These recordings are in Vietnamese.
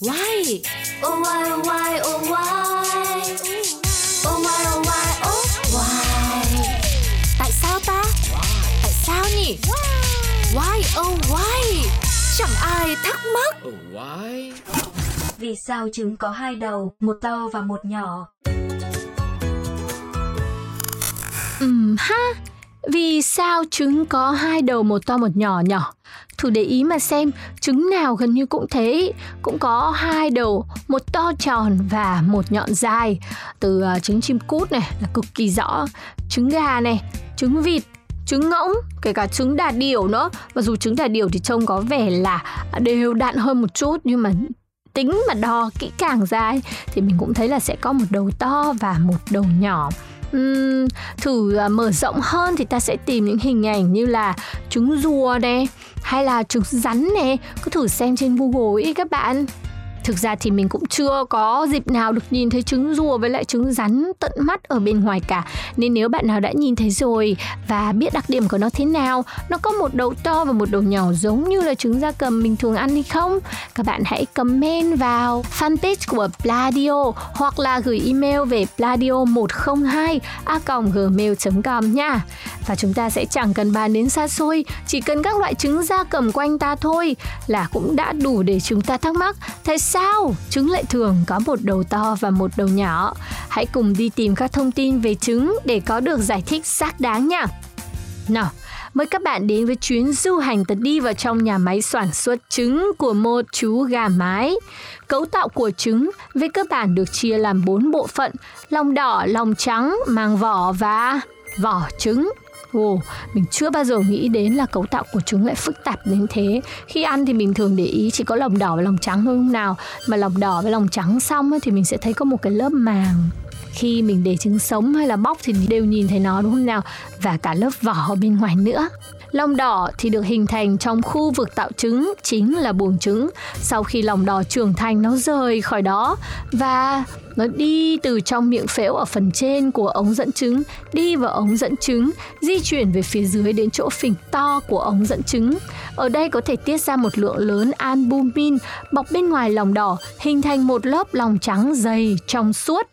Why? Oh why oh why oh why Oh why oh why oh why Tại sao ta? Tại sao nhỉ? Why oh why? Chẳng ai thắc mắc. Oh, why? Vì sao trứng có hai đầu, một to và một nhỏ? Ừm ha, vì sao trứng có hai đầu một to một nhỏ nhỏ? Thử để ý mà xem, trứng nào gần như cũng thế, cũng có hai đầu, một to tròn và một nhọn dài. Từ à, trứng chim cút này là cực kỳ rõ, trứng gà này, trứng vịt, trứng ngỗng, kể cả trứng đà điểu nữa. Và dù trứng đà điểu thì trông có vẻ là đều đặn hơn một chút nhưng mà tính mà đo kỹ càng ra ấy, thì mình cũng thấy là sẽ có một đầu to và một đầu nhỏ Uhm, thử uh, mở rộng hơn thì ta sẽ tìm những hình ảnh như là trứng rùa này hay là trứng rắn này cứ thử xem trên google ấy các bạn. Thực ra thì mình cũng chưa có dịp nào được nhìn thấy trứng rùa với lại trứng rắn tận mắt ở bên ngoài cả. Nên nếu bạn nào đã nhìn thấy rồi và biết đặc điểm của nó thế nào, nó có một đầu to và một đầu nhỏ giống như là trứng da cầm mình thường ăn hay không? Các bạn hãy comment vào fanpage của Pladio hoặc là gửi email về pladio102 a gmail.com nha. Và chúng ta sẽ chẳng cần bàn đến xa xôi, chỉ cần các loại trứng da cầm quanh ta thôi là cũng đã đủ để chúng ta thắc mắc tại sao sao trứng lại thường có một đầu to và một đầu nhỏ? Hãy cùng đi tìm các thông tin về trứng để có được giải thích xác đáng nha. Nào, mời các bạn đến với chuyến du hành tật đi vào trong nhà máy sản xuất trứng của một chú gà mái. Cấu tạo của trứng về cơ bản được chia làm 4 bộ phận, lòng đỏ, lòng trắng, màng vỏ và vỏ trứng. Ồ, mình chưa bao giờ nghĩ đến là cấu tạo của trứng lại phức tạp đến thế. Khi ăn thì mình thường để ý chỉ có lòng đỏ và lòng trắng thôi không nào. Mà lòng đỏ với lòng trắng xong thì mình sẽ thấy có một cái lớp màng khi mình để trứng sống hay là bóc thì đều nhìn thấy nó đúng không nào và cả lớp vỏ ở bên ngoài nữa Lòng đỏ thì được hình thành trong khu vực tạo trứng chính là buồng trứng. Sau khi lòng đỏ trưởng thành nó rời khỏi đó và nó đi từ trong miệng phễu ở phần trên của ống dẫn trứng đi vào ống dẫn trứng di chuyển về phía dưới đến chỗ phình to của ống dẫn trứng ở đây có thể tiết ra một lượng lớn albumin bọc bên ngoài lòng đỏ, hình thành một lớp lòng trắng dày trong suốt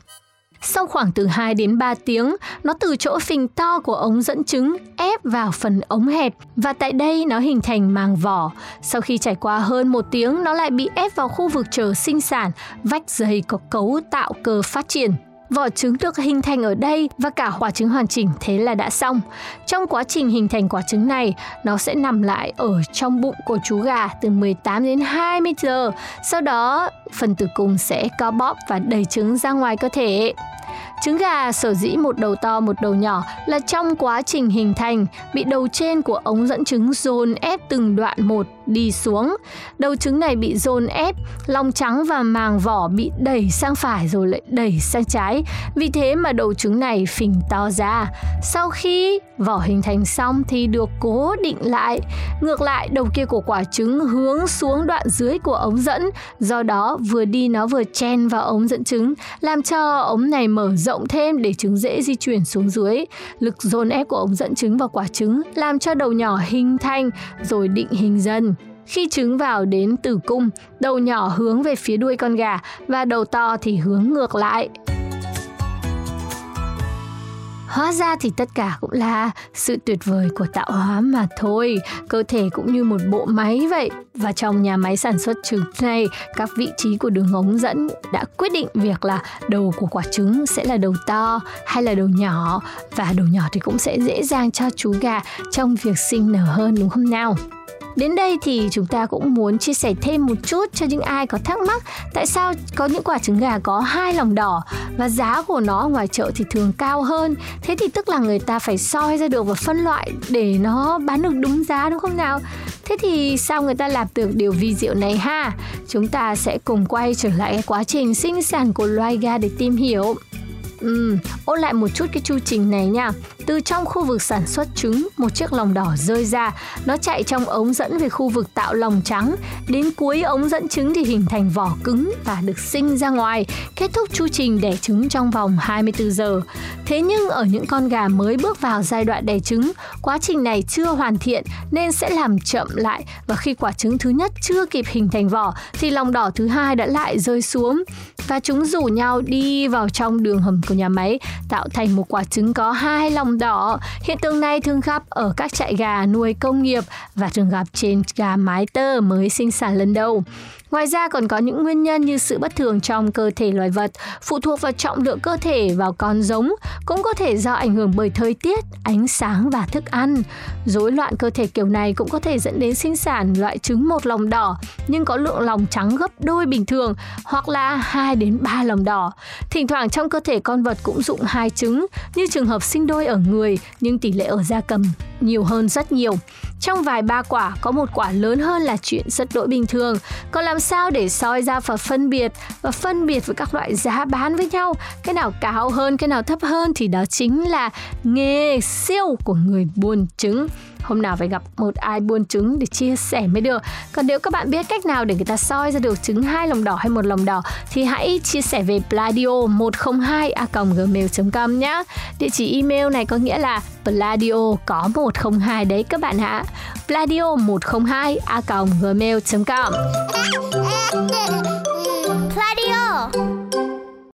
sau khoảng từ 2 đến 3 tiếng, nó từ chỗ phình to của ống dẫn trứng ép vào phần ống hẹp và tại đây nó hình thành màng vỏ. Sau khi trải qua hơn một tiếng, nó lại bị ép vào khu vực chờ sinh sản, vách dày có cấu tạo cơ phát triển. Vỏ trứng được hình thành ở đây và cả quả trứng hoàn chỉnh thế là đã xong. Trong quá trình hình thành quả trứng này, nó sẽ nằm lại ở trong bụng của chú gà từ 18 đến 20 giờ. Sau đó, phần tử cung sẽ co bóp và đẩy trứng ra ngoài cơ thể. Trứng gà sở dĩ một đầu to một đầu nhỏ là trong quá trình hình thành bị đầu trên của ống dẫn trứng dồn ép từng đoạn một đi xuống. Đầu trứng này bị dồn ép, lòng trắng và màng vỏ bị đẩy sang phải rồi lại đẩy sang trái. Vì thế mà đầu trứng này phình to ra. Sau khi vỏ hình thành xong thì được cố định lại. Ngược lại, đầu kia của quả trứng hướng xuống đoạn dưới của ống dẫn. Do đó, vừa đi nó vừa chen vào ống dẫn trứng, làm cho ống này mở rộng thêm để trứng dễ di chuyển xuống dưới. Lực dồn ép của ống dẫn trứng vào quả trứng làm cho đầu nhỏ hình thành rồi định hình dần. Khi trứng vào đến tử cung, đầu nhỏ hướng về phía đuôi con gà và đầu to thì hướng ngược lại. Hóa ra thì tất cả cũng là sự tuyệt vời của tạo hóa mà thôi. Cơ thể cũng như một bộ máy vậy. Và trong nhà máy sản xuất trứng này, các vị trí của đường ống dẫn đã quyết định việc là đầu của quả trứng sẽ là đầu to hay là đầu nhỏ. Và đầu nhỏ thì cũng sẽ dễ dàng cho chú gà trong việc sinh nở hơn đúng không nào? Đến đây thì chúng ta cũng muốn chia sẻ thêm một chút cho những ai có thắc mắc tại sao có những quả trứng gà có hai lòng đỏ và giá của nó ngoài chợ thì thường cao hơn. Thế thì tức là người ta phải soi ra được và phân loại để nó bán được đúng giá, đúng không nào? Thế thì sao người ta làm được điều vi diệu này ha? Chúng ta sẽ cùng quay trở lại quá trình sinh sản của loài gà để tìm hiểu. Ừ, ôn lại một chút cái chu trình này nha. Từ trong khu vực sản xuất trứng, một chiếc lòng đỏ rơi ra, nó chạy trong ống dẫn về khu vực tạo lòng trắng. Đến cuối ống dẫn trứng thì hình thành vỏ cứng và được sinh ra ngoài, kết thúc chu trình đẻ trứng trong vòng 24 giờ. Thế nhưng ở những con gà mới bước vào giai đoạn đẻ trứng, quá trình này chưa hoàn thiện nên sẽ làm chậm lại và khi quả trứng thứ nhất chưa kịp hình thành vỏ thì lòng đỏ thứ hai đã lại rơi xuống và chúng rủ nhau đi vào trong đường hầm của nhà máy tạo thành một quả trứng có hai lòng đỏ. Hiện tượng này thường gặp ở các trại gà nuôi công nghiệp và thường gặp trên gà mái tơ mới sinh sản lần đầu. Ngoài ra còn có những nguyên nhân như sự bất thường trong cơ thể loài vật, phụ thuộc vào trọng lượng cơ thể vào con giống, cũng có thể do ảnh hưởng bởi thời tiết, ánh sáng và thức ăn. Rối loạn cơ thể kiểu này cũng có thể dẫn đến sinh sản loại trứng một lòng đỏ nhưng có lượng lòng trắng gấp đôi bình thường hoặc là 2 đến 3 lòng đỏ. Thỉnh thoảng trong cơ thể con vật cũng dụng hai trứng như trường hợp sinh đôi ở người nhưng tỷ lệ ở gia cầm nhiều hơn rất nhiều. Trong vài ba quả có một quả lớn hơn là chuyện rất đỗi bình thường. Còn làm sao để soi ra và phân biệt và phân biệt với các loại giá bán với nhau, cái nào cao hơn, cái nào thấp hơn thì đó chính là nghề siêu của người buôn trứng hôm nào phải gặp một ai buôn trứng để chia sẻ mới được. Còn nếu các bạn biết cách nào để người ta soi ra được trứng hai lòng đỏ hay một lòng đỏ, thì hãy chia sẻ về pladio 102 a gmail com nhé. Địa chỉ email này có nghĩa là pladio có 102 đấy các bạn ạ. pladio 102 a gmail com.